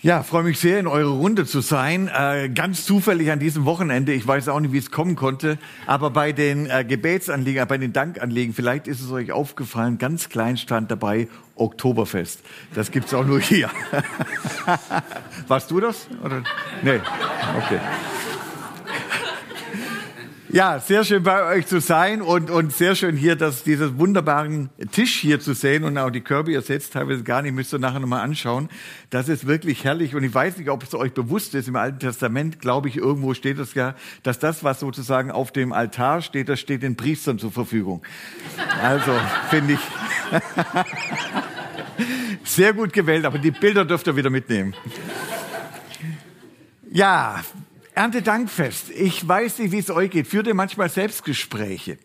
Ja, freue mich sehr, in eurer Runde zu sein. Äh, ganz zufällig an diesem Wochenende, ich weiß auch nicht, wie es kommen konnte, aber bei den äh, Gebetsanliegen, bei den Dankanliegen, vielleicht ist es euch aufgefallen, ganz klein stand dabei Oktoberfest. Das gibt's auch nur hier. Warst du das? Oder? Nee, okay. Ja, sehr schön bei euch zu sein und, und sehr schön hier, dass diesen wunderbaren Tisch hier zu sehen und auch die Körbe, seht teilweise gar nicht, müsst ihr nachher nochmal anschauen. Das ist wirklich herrlich und ich weiß nicht, ob es euch bewusst ist, im Alten Testament, glaube ich, irgendwo steht es ja, dass das, was sozusagen auf dem Altar steht, das steht den Priestern zur Verfügung. Also, finde ich sehr gut gewählt, aber die Bilder dürft ihr wieder mitnehmen. Ja, Erntedankfest. Ich weiß nicht, wie es euch geht. Führt ihr manchmal Selbstgespräche?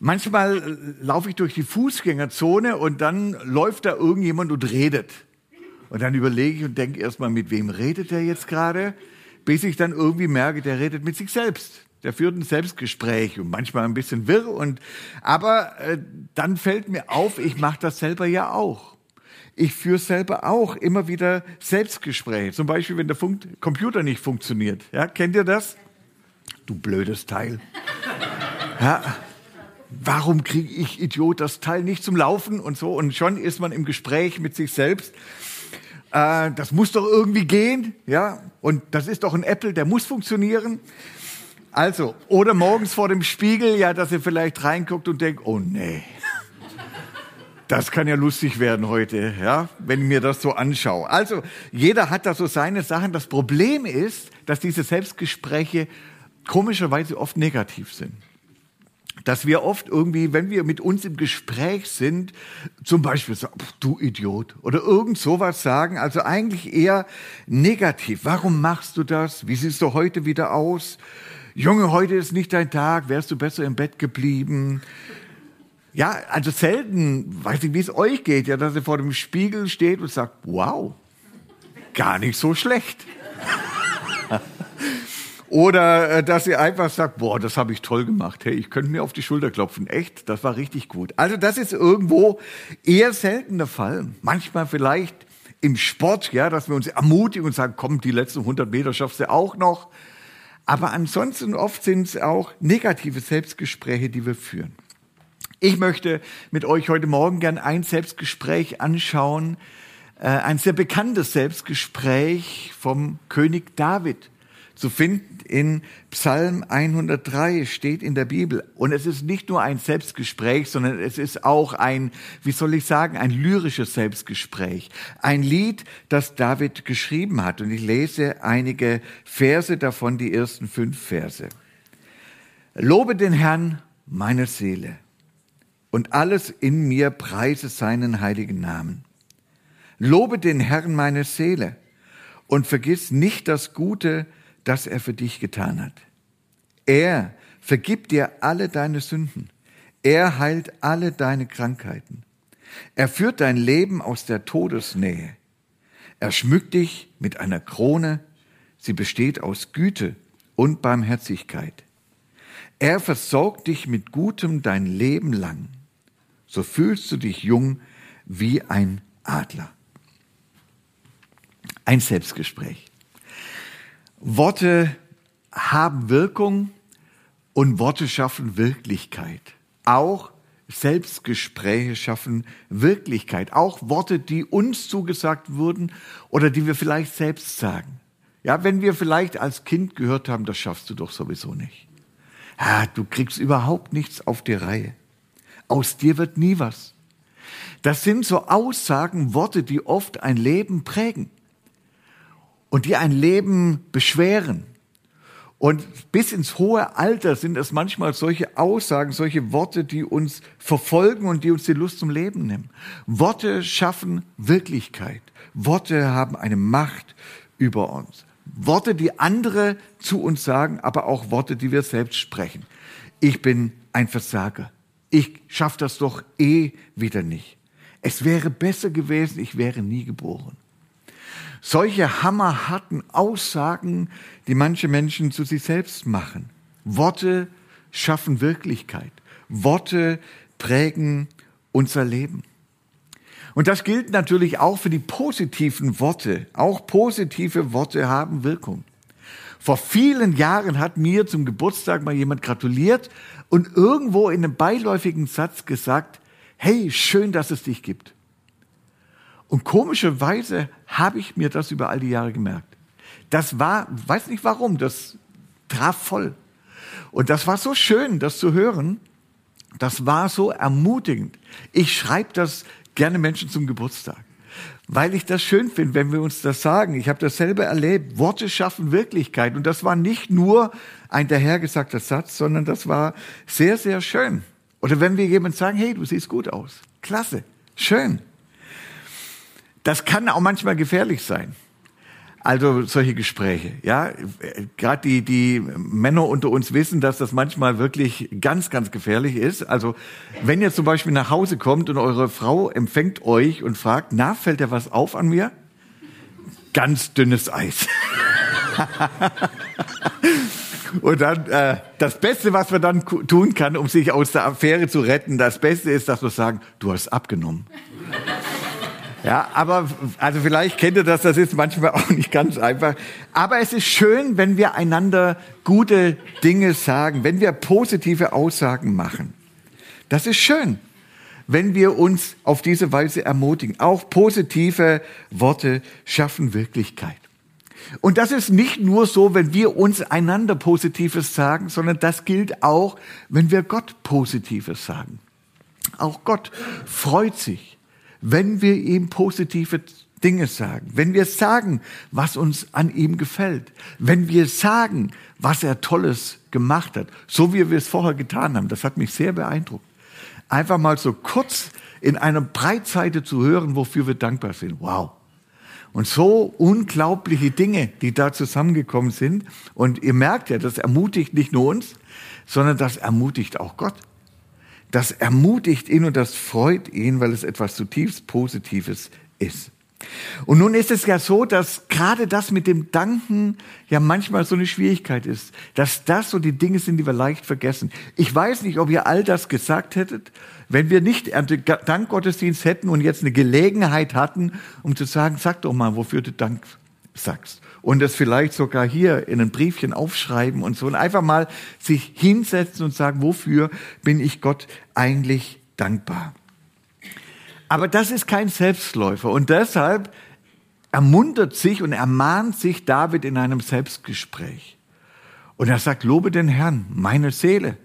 Manchmal äh, laufe ich durch die Fußgängerzone und dann läuft da irgendjemand und redet. Und dann überlege ich und denke erstmal, mit wem redet der jetzt gerade? Bis ich dann irgendwie merke, der redet mit sich selbst. Der führt ein Selbstgespräch und manchmal ein bisschen wirr und, aber äh, dann fällt mir auf, ich mache das selber ja auch. Ich führe selber auch immer wieder Selbstgespräche. Zum Beispiel, wenn der Funk Computer nicht funktioniert. Ja, kennt ihr das? Du blödes Teil. Ja, warum kriege ich Idiot das Teil nicht zum Laufen und so? Und schon ist man im Gespräch mit sich selbst. Äh, das muss doch irgendwie gehen, ja? Und das ist doch ein Apple, der muss funktionieren. Also, oder morgens vor dem Spiegel, ja, dass ihr vielleicht reinguckt und denkt, oh nee, das kann ja lustig werden heute, ja, wenn ich mir das so anschaue. Also, jeder hat da so seine Sachen. Das Problem ist, dass diese Selbstgespräche komischerweise oft negativ sind. Dass wir oft irgendwie, wenn wir mit uns im Gespräch sind, zum Beispiel sagen, du Idiot, oder irgend sowas sagen, also eigentlich eher negativ. Warum machst du das? Wie siehst du heute wieder aus? Junge, heute ist nicht dein Tag, wärst du besser im Bett geblieben? Ja, also selten, weiß ich, wie es euch geht, ja, dass ihr vor dem Spiegel steht und sagt, wow, gar nicht so schlecht. Oder äh, dass ihr einfach sagt, boah, das habe ich toll gemacht. Hey, ich könnte mir auf die Schulter klopfen. Echt, das war richtig gut. Also das ist irgendwo eher selten der Fall. Manchmal vielleicht im Sport, ja, dass wir uns ermutigen und sagen, komm, die letzten 100 Meter schaffst du auch noch. Aber ansonsten oft sind es auch negative Selbstgespräche, die wir führen. Ich möchte mit euch heute Morgen gern ein Selbstgespräch anschauen, äh, ein sehr bekanntes Selbstgespräch vom König David. Zu finden in Psalm 103 steht in der Bibel. Und es ist nicht nur ein Selbstgespräch, sondern es ist auch ein, wie soll ich sagen, ein lyrisches Selbstgespräch. Ein Lied, das David geschrieben hat. Und ich lese einige Verse davon, die ersten fünf Verse. Lobe den Herrn, meine Seele und alles in mir preise seinen heiligen Namen. Lobe den Herrn meine Seele und vergiss nicht das Gute, das er für dich getan hat. Er vergibt dir alle deine Sünden. Er heilt alle deine Krankheiten. Er führt dein Leben aus der Todesnähe. Er schmückt dich mit einer Krone. Sie besteht aus Güte und Barmherzigkeit. Er versorgt dich mit Gutem dein Leben lang so fühlst du dich jung wie ein Adler. Ein Selbstgespräch. Worte haben Wirkung und Worte schaffen Wirklichkeit. Auch Selbstgespräche schaffen Wirklichkeit. Auch Worte, die uns zugesagt wurden oder die wir vielleicht selbst sagen. Ja, wenn wir vielleicht als Kind gehört haben, das schaffst du doch sowieso nicht. Ja, du kriegst überhaupt nichts auf die Reihe aus dir wird nie was. Das sind so Aussagen, Worte, die oft ein Leben prägen und die ein Leben beschweren. Und bis ins hohe Alter sind es manchmal solche Aussagen, solche Worte, die uns verfolgen und die uns die Lust zum Leben nehmen. Worte schaffen Wirklichkeit. Worte haben eine Macht über uns. Worte, die andere zu uns sagen, aber auch Worte, die wir selbst sprechen. Ich bin ein Versager. Ich schaffe das doch eh wieder nicht. Es wäre besser gewesen, ich wäre nie geboren. Solche hammerharten Aussagen, die manche Menschen zu sich selbst machen. Worte schaffen Wirklichkeit. Worte prägen unser Leben. Und das gilt natürlich auch für die positiven Worte. Auch positive Worte haben Wirkung. Vor vielen Jahren hat mir zum Geburtstag mal jemand gratuliert und irgendwo in einem beiläufigen Satz gesagt, hey, schön, dass es dich gibt. Und komischerweise habe ich mir das über all die Jahre gemerkt. Das war, weiß nicht warum, das traf voll. Und das war so schön, das zu hören. Das war so ermutigend. Ich schreibe das gerne Menschen zum Geburtstag, weil ich das schön finde, wenn wir uns das sagen. Ich habe das selber erlebt. Worte schaffen Wirklichkeit. Und das war nicht nur ein dahergesagter Satz, sondern das war sehr, sehr schön. Oder wenn wir jemand sagen, hey, du siehst gut aus. Klasse. Schön. Das kann auch manchmal gefährlich sein. Also solche Gespräche, ja. Gerade die, die Männer unter uns wissen, dass das manchmal wirklich ganz, ganz gefährlich ist. Also wenn ihr zum Beispiel nach Hause kommt und eure Frau empfängt euch und fragt, na, fällt dir was auf an mir? Ganz dünnes Eis. und dann äh, das Beste, was man dann tun kann, um sich aus der Affäre zu retten, das Beste ist, dass wir sagen, du hast abgenommen. Ja, aber also vielleicht kennt ihr das, das ist manchmal auch nicht ganz einfach. Aber es ist schön, wenn wir einander gute Dinge sagen, wenn wir positive Aussagen machen. Das ist schön, wenn wir uns auf diese Weise ermutigen. Auch positive Worte schaffen Wirklichkeit. Und das ist nicht nur so, wenn wir uns einander Positives sagen, sondern das gilt auch, wenn wir Gott Positives sagen. Auch Gott freut sich wenn wir ihm positive Dinge sagen, wenn wir sagen, was uns an ihm gefällt, wenn wir sagen, was er Tolles gemacht hat, so wie wir es vorher getan haben, das hat mich sehr beeindruckt. Einfach mal so kurz in einer Breitseite zu hören, wofür wir dankbar sind. Wow. Und so unglaubliche Dinge, die da zusammengekommen sind. Und ihr merkt ja, das ermutigt nicht nur uns, sondern das ermutigt auch Gott. Das ermutigt ihn und das freut ihn, weil es etwas zutiefst Positives ist. Und nun ist es ja so, dass gerade das mit dem Danken ja manchmal so eine Schwierigkeit ist, dass das so die Dinge sind, die wir leicht vergessen. Ich weiß nicht, ob ihr all das gesagt hättet, wenn wir nicht Dankgottesdienst hätten und jetzt eine Gelegenheit hatten, um zu sagen, sag doch mal, wofür du Dank sagst. Und das vielleicht sogar hier in ein Briefchen aufschreiben und so. Und einfach mal sich hinsetzen und sagen, wofür bin ich Gott eigentlich dankbar? Aber das ist kein Selbstläufer. Und deshalb ermuntert sich und ermahnt sich David in einem Selbstgespräch. Und er sagt, lobe den Herrn, meine Seele.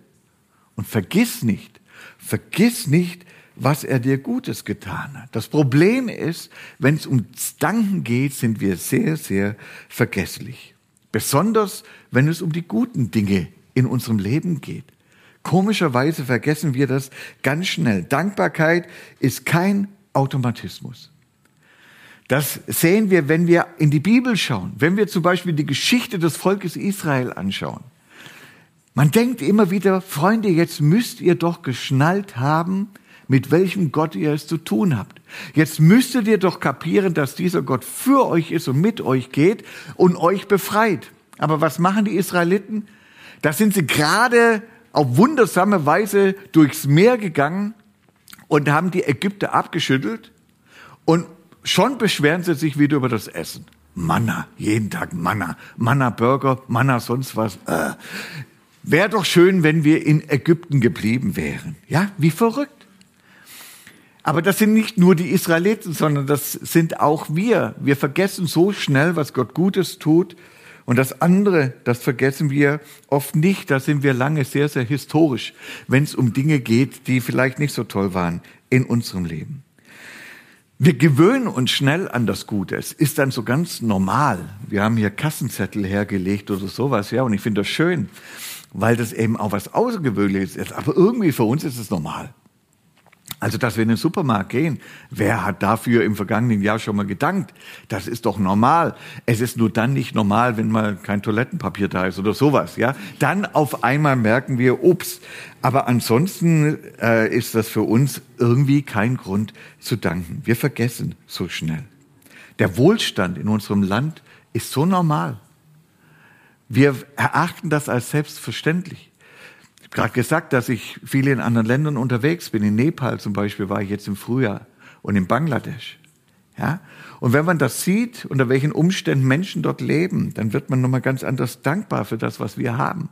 Und vergiss nicht, vergiss nicht, was er dir Gutes getan hat. Das Problem ist, wenn es ums Danken geht, sind wir sehr, sehr vergesslich. Besonders, wenn es um die guten Dinge in unserem Leben geht. Komischerweise vergessen wir das ganz schnell. Dankbarkeit ist kein Automatismus. Das sehen wir, wenn wir in die Bibel schauen, wenn wir zum Beispiel die Geschichte des Volkes Israel anschauen. Man denkt immer wieder, Freunde, jetzt müsst ihr doch geschnallt haben, mit welchem Gott ihr es zu tun habt. Jetzt müsstet ihr doch kapieren, dass dieser Gott für euch ist und mit euch geht und euch befreit. Aber was machen die Israeliten? Da sind sie gerade auf wundersame Weise durchs Meer gegangen und haben die Ägypter abgeschüttelt und schon beschweren sie sich wieder über das Essen. Manna, jeden Tag Manna, Manna Burger, Manna sonst was. Äh. Wäre doch schön, wenn wir in Ägypten geblieben wären. Ja, wie verrückt. Aber das sind nicht nur die Israeliten, sondern das sind auch wir. Wir vergessen so schnell, was Gott Gutes tut. Und das andere, das vergessen wir oft nicht. Da sind wir lange sehr, sehr historisch, wenn es um Dinge geht, die vielleicht nicht so toll waren in unserem Leben. Wir gewöhnen uns schnell an das Gute. Es ist dann so ganz normal. Wir haben hier Kassenzettel hergelegt oder sowas, ja. Und ich finde das schön, weil das eben auch was Außergewöhnliches ist. Aber irgendwie für uns ist es normal. Also, dass wir in den Supermarkt gehen, wer hat dafür im vergangenen Jahr schon mal gedankt? Das ist doch normal. Es ist nur dann nicht normal, wenn mal kein Toilettenpapier da ist oder sowas, ja? Dann auf einmal merken wir, ups. Aber ansonsten äh, ist das für uns irgendwie kein Grund zu danken. Wir vergessen so schnell. Der Wohlstand in unserem Land ist so normal. Wir erachten das als selbstverständlich gerade gesagt, dass ich viel in anderen Ländern unterwegs bin. In Nepal zum Beispiel war ich jetzt im Frühjahr und in Bangladesch. Ja? Und wenn man das sieht, unter welchen Umständen Menschen dort leben, dann wird man nochmal ganz anders dankbar für das, was wir haben.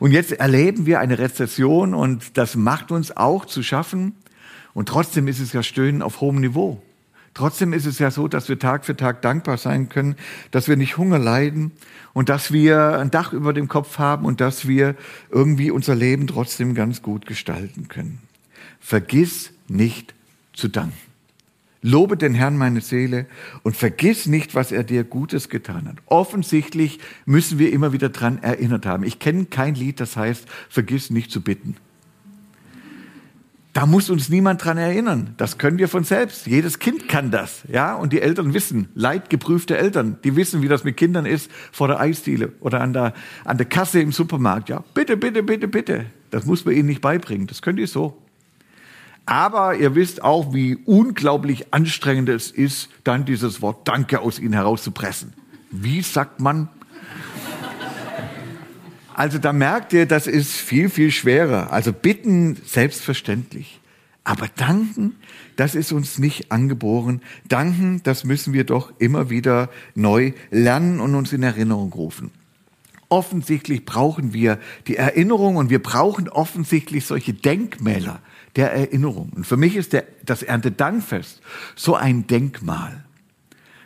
Und jetzt erleben wir eine Rezession und das macht uns auch zu schaffen. Und trotzdem ist es ja Stöhnen auf hohem Niveau. Trotzdem ist es ja so, dass wir Tag für Tag dankbar sein können, dass wir nicht Hunger leiden und dass wir ein Dach über dem Kopf haben und dass wir irgendwie unser Leben trotzdem ganz gut gestalten können. Vergiss nicht zu danken. Lobe den Herrn meine Seele und vergiss nicht, was er dir Gutes getan hat. Offensichtlich müssen wir immer wieder dran erinnert haben. Ich kenne kein Lied, das heißt, vergiss nicht zu bitten. Da muss uns niemand dran erinnern. Das können wir von selbst. Jedes Kind kann das, ja. Und die Eltern wissen, leidgeprüfte Eltern, die wissen, wie das mit Kindern ist vor der Eisdiele oder an der, an der Kasse im Supermarkt. Ja, bitte, bitte, bitte, bitte. Das muss man ihnen nicht beibringen. Das könnt ihr so. Aber ihr wisst auch, wie unglaublich anstrengend es ist, dann dieses Wort Danke aus ihnen herauszupressen. Wie sagt man also da merkt ihr, das ist viel, viel schwerer. Also bitten selbstverständlich. Aber danken, das ist uns nicht angeboren. Danken, das müssen wir doch immer wieder neu lernen und uns in Erinnerung rufen. Offensichtlich brauchen wir die Erinnerung und wir brauchen offensichtlich solche Denkmäler der Erinnerung. Und für mich ist der, das Erntedankfest so ein Denkmal,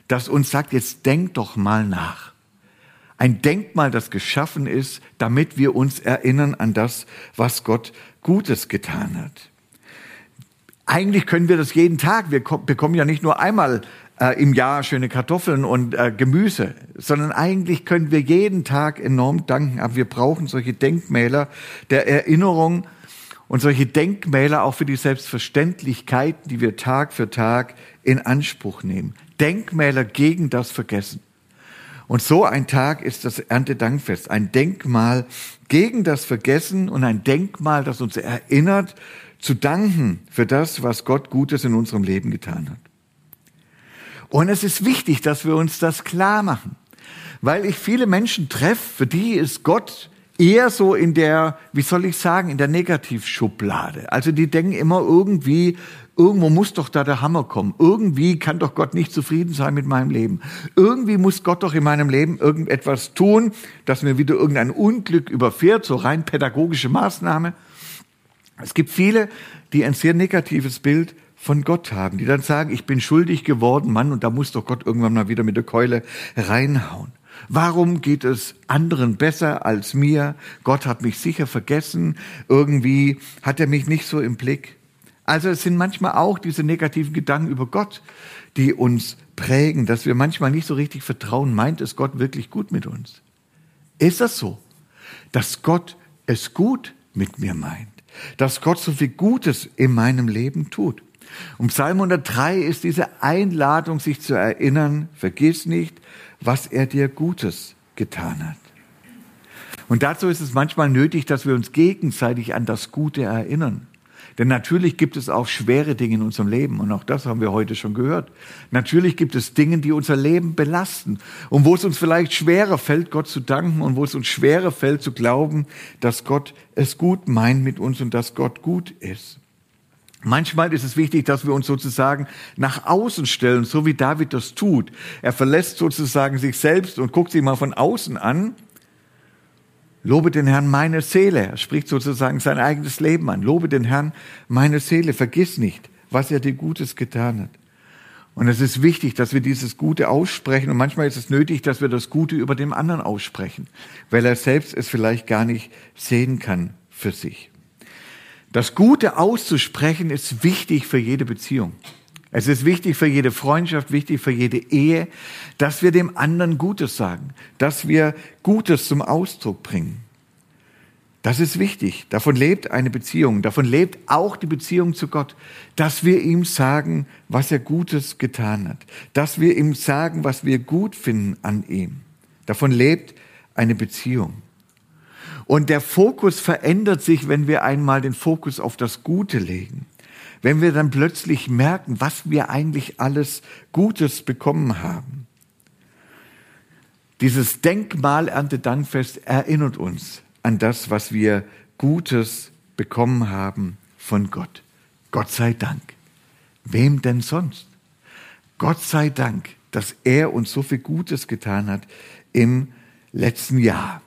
das uns sagt, jetzt denk doch mal nach. Ein Denkmal, das geschaffen ist, damit wir uns erinnern an das, was Gott Gutes getan hat. Eigentlich können wir das jeden Tag. Wir bekommen ja nicht nur einmal äh, im Jahr schöne Kartoffeln und äh, Gemüse, sondern eigentlich können wir jeden Tag enorm danken. Aber wir brauchen solche Denkmäler der Erinnerung und solche Denkmäler auch für die Selbstverständlichkeiten, die wir Tag für Tag in Anspruch nehmen. Denkmäler gegen das Vergessen. Und so ein Tag ist das Erntedankfest, ein Denkmal gegen das Vergessen und ein Denkmal, das uns erinnert, zu danken für das, was Gott Gutes in unserem Leben getan hat. Und es ist wichtig, dass wir uns das klar machen, weil ich viele Menschen treffe, für die ist Gott eher so in der, wie soll ich sagen, in der Negativschublade. Also die denken immer irgendwie, Irgendwo muss doch da der Hammer kommen. Irgendwie kann doch Gott nicht zufrieden sein mit meinem Leben. Irgendwie muss Gott doch in meinem Leben irgendetwas tun, dass mir wieder irgendein Unglück überfährt, so rein pädagogische Maßnahme. Es gibt viele, die ein sehr negatives Bild von Gott haben, die dann sagen, ich bin schuldig geworden, Mann, und da muss doch Gott irgendwann mal wieder mit der Keule reinhauen. Warum geht es anderen besser als mir? Gott hat mich sicher vergessen. Irgendwie hat er mich nicht so im Blick. Also es sind manchmal auch diese negativen Gedanken über Gott, die uns prägen, dass wir manchmal nicht so richtig vertrauen, meint es Gott wirklich gut mit uns? Ist das so, dass Gott es gut mit mir meint? Dass Gott so viel Gutes in meinem Leben tut? Und Psalm 103 ist diese Einladung, sich zu erinnern, vergiss nicht, was er dir Gutes getan hat. Und dazu ist es manchmal nötig, dass wir uns gegenseitig an das Gute erinnern. Denn natürlich gibt es auch schwere Dinge in unserem Leben und auch das haben wir heute schon gehört. Natürlich gibt es Dinge, die unser Leben belasten und wo es uns vielleicht schwerer fällt, Gott zu danken und wo es uns schwerer fällt zu glauben, dass Gott es gut meint mit uns und dass Gott gut ist. Manchmal ist es wichtig, dass wir uns sozusagen nach außen stellen, so wie David das tut. Er verlässt sozusagen sich selbst und guckt sich mal von außen an Lobe den Herrn meine Seele. Er spricht sozusagen sein eigenes Leben an. Lobe den Herrn meine Seele. Vergiss nicht, was er dir Gutes getan hat. Und es ist wichtig, dass wir dieses Gute aussprechen. Und manchmal ist es nötig, dass wir das Gute über dem anderen aussprechen, weil er selbst es vielleicht gar nicht sehen kann für sich. Das Gute auszusprechen ist wichtig für jede Beziehung. Es ist wichtig für jede Freundschaft, wichtig für jede Ehe, dass wir dem anderen Gutes sagen, dass wir Gutes zum Ausdruck bringen. Das ist wichtig. Davon lebt eine Beziehung. Davon lebt auch die Beziehung zu Gott. Dass wir ihm sagen, was er Gutes getan hat. Dass wir ihm sagen, was wir gut finden an ihm. Davon lebt eine Beziehung. Und der Fokus verändert sich, wenn wir einmal den Fokus auf das Gute legen. Wenn wir dann plötzlich merken, was wir eigentlich alles Gutes bekommen haben. Dieses Denkmal Erntedankfest erinnert uns an das, was wir Gutes bekommen haben von Gott. Gott sei Dank. Wem denn sonst? Gott sei Dank, dass er uns so viel Gutes getan hat im letzten Jahr.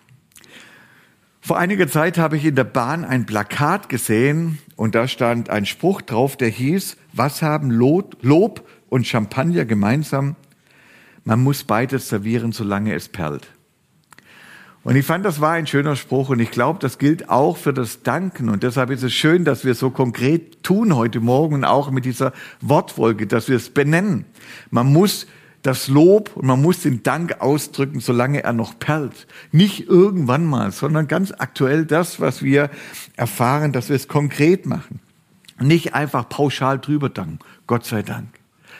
Vor einiger Zeit habe ich in der Bahn ein Plakat gesehen und da stand ein Spruch drauf, der hieß, was haben Lob und Champagner gemeinsam? Man muss beides servieren, solange es perlt. Und ich fand, das war ein schöner Spruch und ich glaube, das gilt auch für das Danken. Und deshalb ist es schön, dass wir so konkret tun heute Morgen auch mit dieser Wortfolge, dass wir es benennen. Man muss das Lob und man muss den Dank ausdrücken, solange er noch perlt. Nicht irgendwann mal, sondern ganz aktuell das, was wir erfahren, dass wir es konkret machen. Nicht einfach pauschal drüber danken. Gott sei Dank.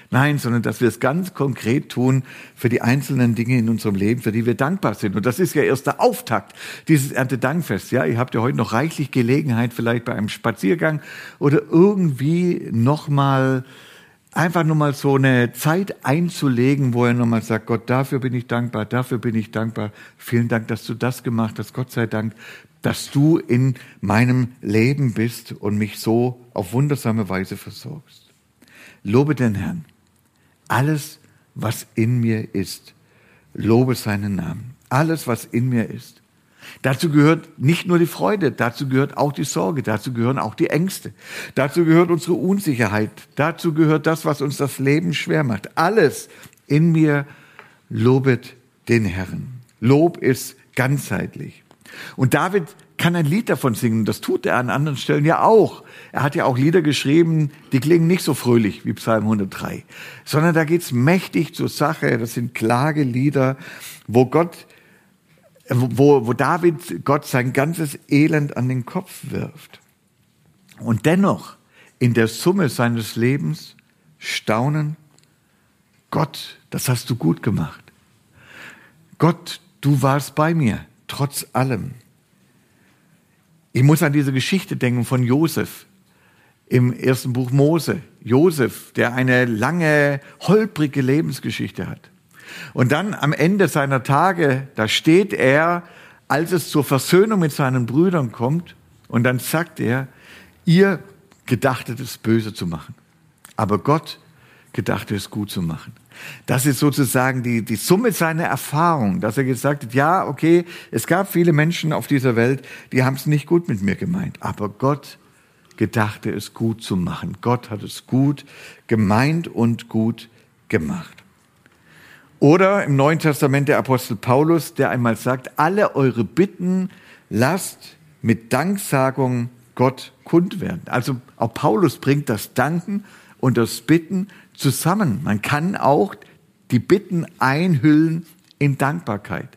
Nein, sondern dass wir es ganz konkret tun für die einzelnen Dinge in unserem Leben, für die wir dankbar sind. Und das ist ja erst der Auftakt dieses Erntedankfest. Ja, ihr habt ja heute noch reichlich Gelegenheit, vielleicht bei einem Spaziergang oder irgendwie nochmal einfach nur mal so eine Zeit einzulegen, wo er nochmal sagt, Gott, dafür bin ich dankbar, dafür bin ich dankbar. Vielen Dank, dass du das gemacht hast. Gott sei Dank, dass du in meinem Leben bist und mich so auf wundersame Weise versorgst. Lobe den Herrn alles, was in mir ist, lobe seinen Namen. Alles, was in mir ist. Dazu gehört nicht nur die Freude, dazu gehört auch die Sorge, dazu gehören auch die Ängste, dazu gehört unsere Unsicherheit, dazu gehört das, was uns das Leben schwer macht. Alles in mir lobet den Herrn. Lob ist ganzheitlich. Und David kann ein Lied davon singen. Das tut er an anderen Stellen ja auch. Er hat ja auch Lieder geschrieben, die klingen nicht so fröhlich wie Psalm 103, sondern da geht's mächtig zur Sache. Das sind Klagelieder, wo Gott, wo, wo David Gott sein ganzes Elend an den Kopf wirft. Und dennoch in der Summe seines Lebens staunen, Gott, das hast du gut gemacht. Gott, du warst bei mir, trotz allem. Ich muss an diese Geschichte denken von Josef im ersten Buch Mose. Josef, der eine lange, holprige Lebensgeschichte hat. Und dann am Ende seiner Tage, da steht er, als es zur Versöhnung mit seinen Brüdern kommt, und dann sagt er, ihr gedachtet es böse zu machen, aber Gott gedachte es gut zu machen. Das ist sozusagen die, die Summe seiner Erfahrung, dass er gesagt hat, ja, okay, es gab viele Menschen auf dieser Welt, die haben es nicht gut mit mir gemeint, aber Gott gedachte es gut zu machen. Gott hat es gut gemeint und gut gemacht. Oder im Neuen Testament der Apostel Paulus, der einmal sagt, alle eure Bitten lasst mit Danksagung Gott kund werden. Also auch Paulus bringt das Danken und das Bitten zusammen. Man kann auch die Bitten einhüllen in Dankbarkeit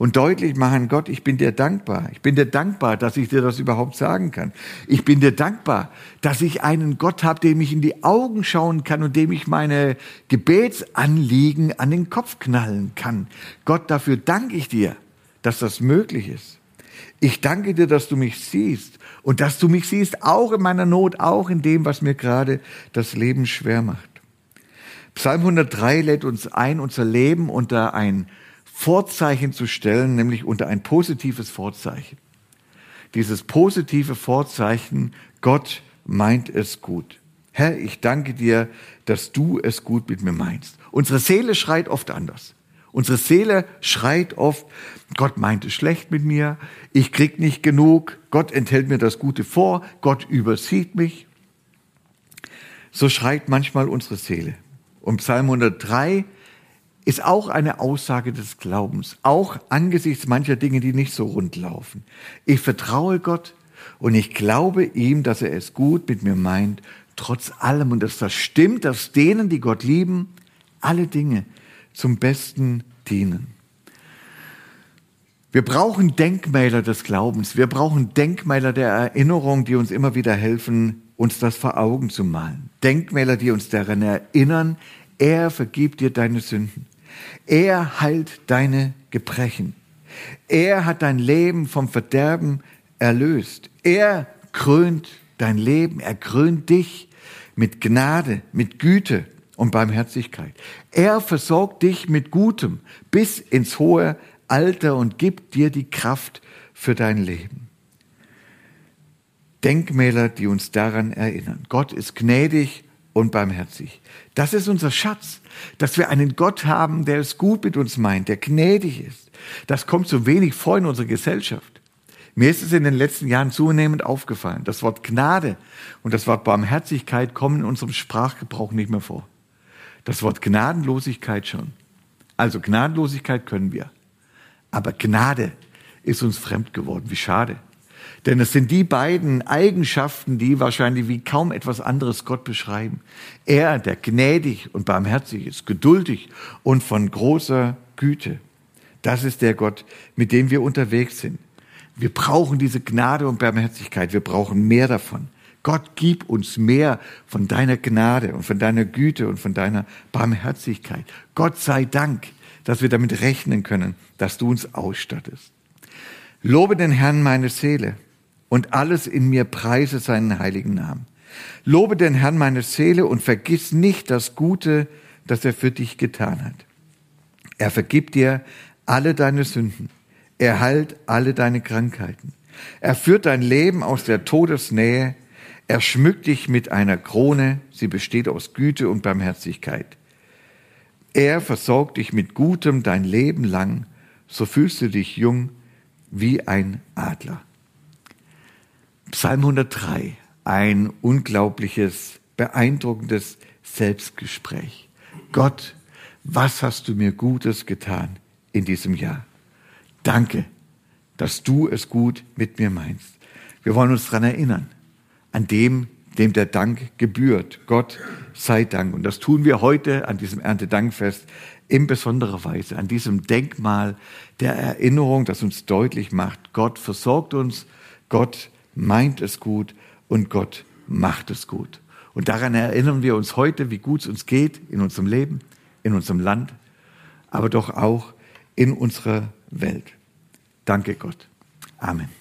und deutlich machen, Gott, ich bin dir dankbar. Ich bin dir dankbar, dass ich dir das überhaupt sagen kann. Ich bin dir dankbar, dass ich einen Gott habe, dem ich in die Augen schauen kann und dem ich meine Gebetsanliegen an den Kopf knallen kann. Gott, dafür danke ich dir, dass das möglich ist. Ich danke dir, dass du mich siehst und dass du mich siehst, auch in meiner Not, auch in dem, was mir gerade das Leben schwer macht. Psalm 103 lädt uns ein, unser Leben unter ein Vorzeichen zu stellen, nämlich unter ein positives Vorzeichen. Dieses positive Vorzeichen, Gott meint es gut. Herr, ich danke dir, dass du es gut mit mir meinst. Unsere Seele schreit oft anders. Unsere Seele schreit oft, Gott meint es schlecht mit mir, ich krieg nicht genug, Gott enthält mir das Gute vor, Gott übersieht mich. So schreit manchmal unsere Seele. Und Psalm 103 ist auch eine Aussage des Glaubens, auch angesichts mancher Dinge, die nicht so rund laufen. Ich vertraue Gott und ich glaube ihm, dass er es gut mit mir meint, trotz allem. Und dass das stimmt, dass denen, die Gott lieben, alle Dinge zum Besten dienen. Wir brauchen Denkmäler des Glaubens. Wir brauchen Denkmäler der Erinnerung, die uns immer wieder helfen, uns das vor Augen zu malen. Denkmäler, die uns daran erinnern, er vergibt dir deine Sünden. Er heilt deine Gebrechen. Er hat dein Leben vom Verderben erlöst. Er krönt dein Leben. Er krönt dich mit Gnade, mit Güte und Barmherzigkeit. Er versorgt dich mit Gutem bis ins hohe Alter und gibt dir die Kraft für dein Leben. Denkmäler, die uns daran erinnern. Gott ist gnädig und barmherzig. Das ist unser Schatz, dass wir einen Gott haben, der es gut mit uns meint, der gnädig ist. Das kommt so wenig vor in unserer Gesellschaft. Mir ist es in den letzten Jahren zunehmend aufgefallen. Das Wort Gnade und das Wort Barmherzigkeit kommen in unserem Sprachgebrauch nicht mehr vor. Das Wort Gnadenlosigkeit schon. Also Gnadenlosigkeit können wir. Aber Gnade ist uns fremd geworden. Wie schade. Denn es sind die beiden Eigenschaften, die wahrscheinlich wie kaum etwas anderes Gott beschreiben. Er, der gnädig und barmherzig ist, geduldig und von großer Güte. Das ist der Gott, mit dem wir unterwegs sind. Wir brauchen diese Gnade und Barmherzigkeit. Wir brauchen mehr davon. Gott, gib uns mehr von deiner Gnade und von deiner Güte und von deiner Barmherzigkeit. Gott sei Dank, dass wir damit rechnen können, dass du uns ausstattest. Lobe den Herrn meine Seele und alles in mir preise seinen heiligen Namen. Lobe den Herrn meine Seele und vergiss nicht das Gute, das er für dich getan hat. Er vergibt dir alle deine Sünden. Er heilt alle deine Krankheiten. Er führt dein Leben aus der Todesnähe er schmückt dich mit einer Krone, sie besteht aus Güte und Barmherzigkeit. Er versorgt dich mit Gutem dein Leben lang, so fühlst du dich jung wie ein Adler. Psalm 103, ein unglaubliches, beeindruckendes Selbstgespräch. Gott, was hast du mir Gutes getan in diesem Jahr? Danke, dass du es gut mit mir meinst. Wir wollen uns daran erinnern an dem, dem der Dank gebührt. Gott sei Dank. Und das tun wir heute an diesem Erntedankfest in besonderer Weise, an diesem Denkmal der Erinnerung, das uns deutlich macht, Gott versorgt uns, Gott meint es gut und Gott macht es gut. Und daran erinnern wir uns heute, wie gut es uns geht in unserem Leben, in unserem Land, aber doch auch in unserer Welt. Danke Gott. Amen.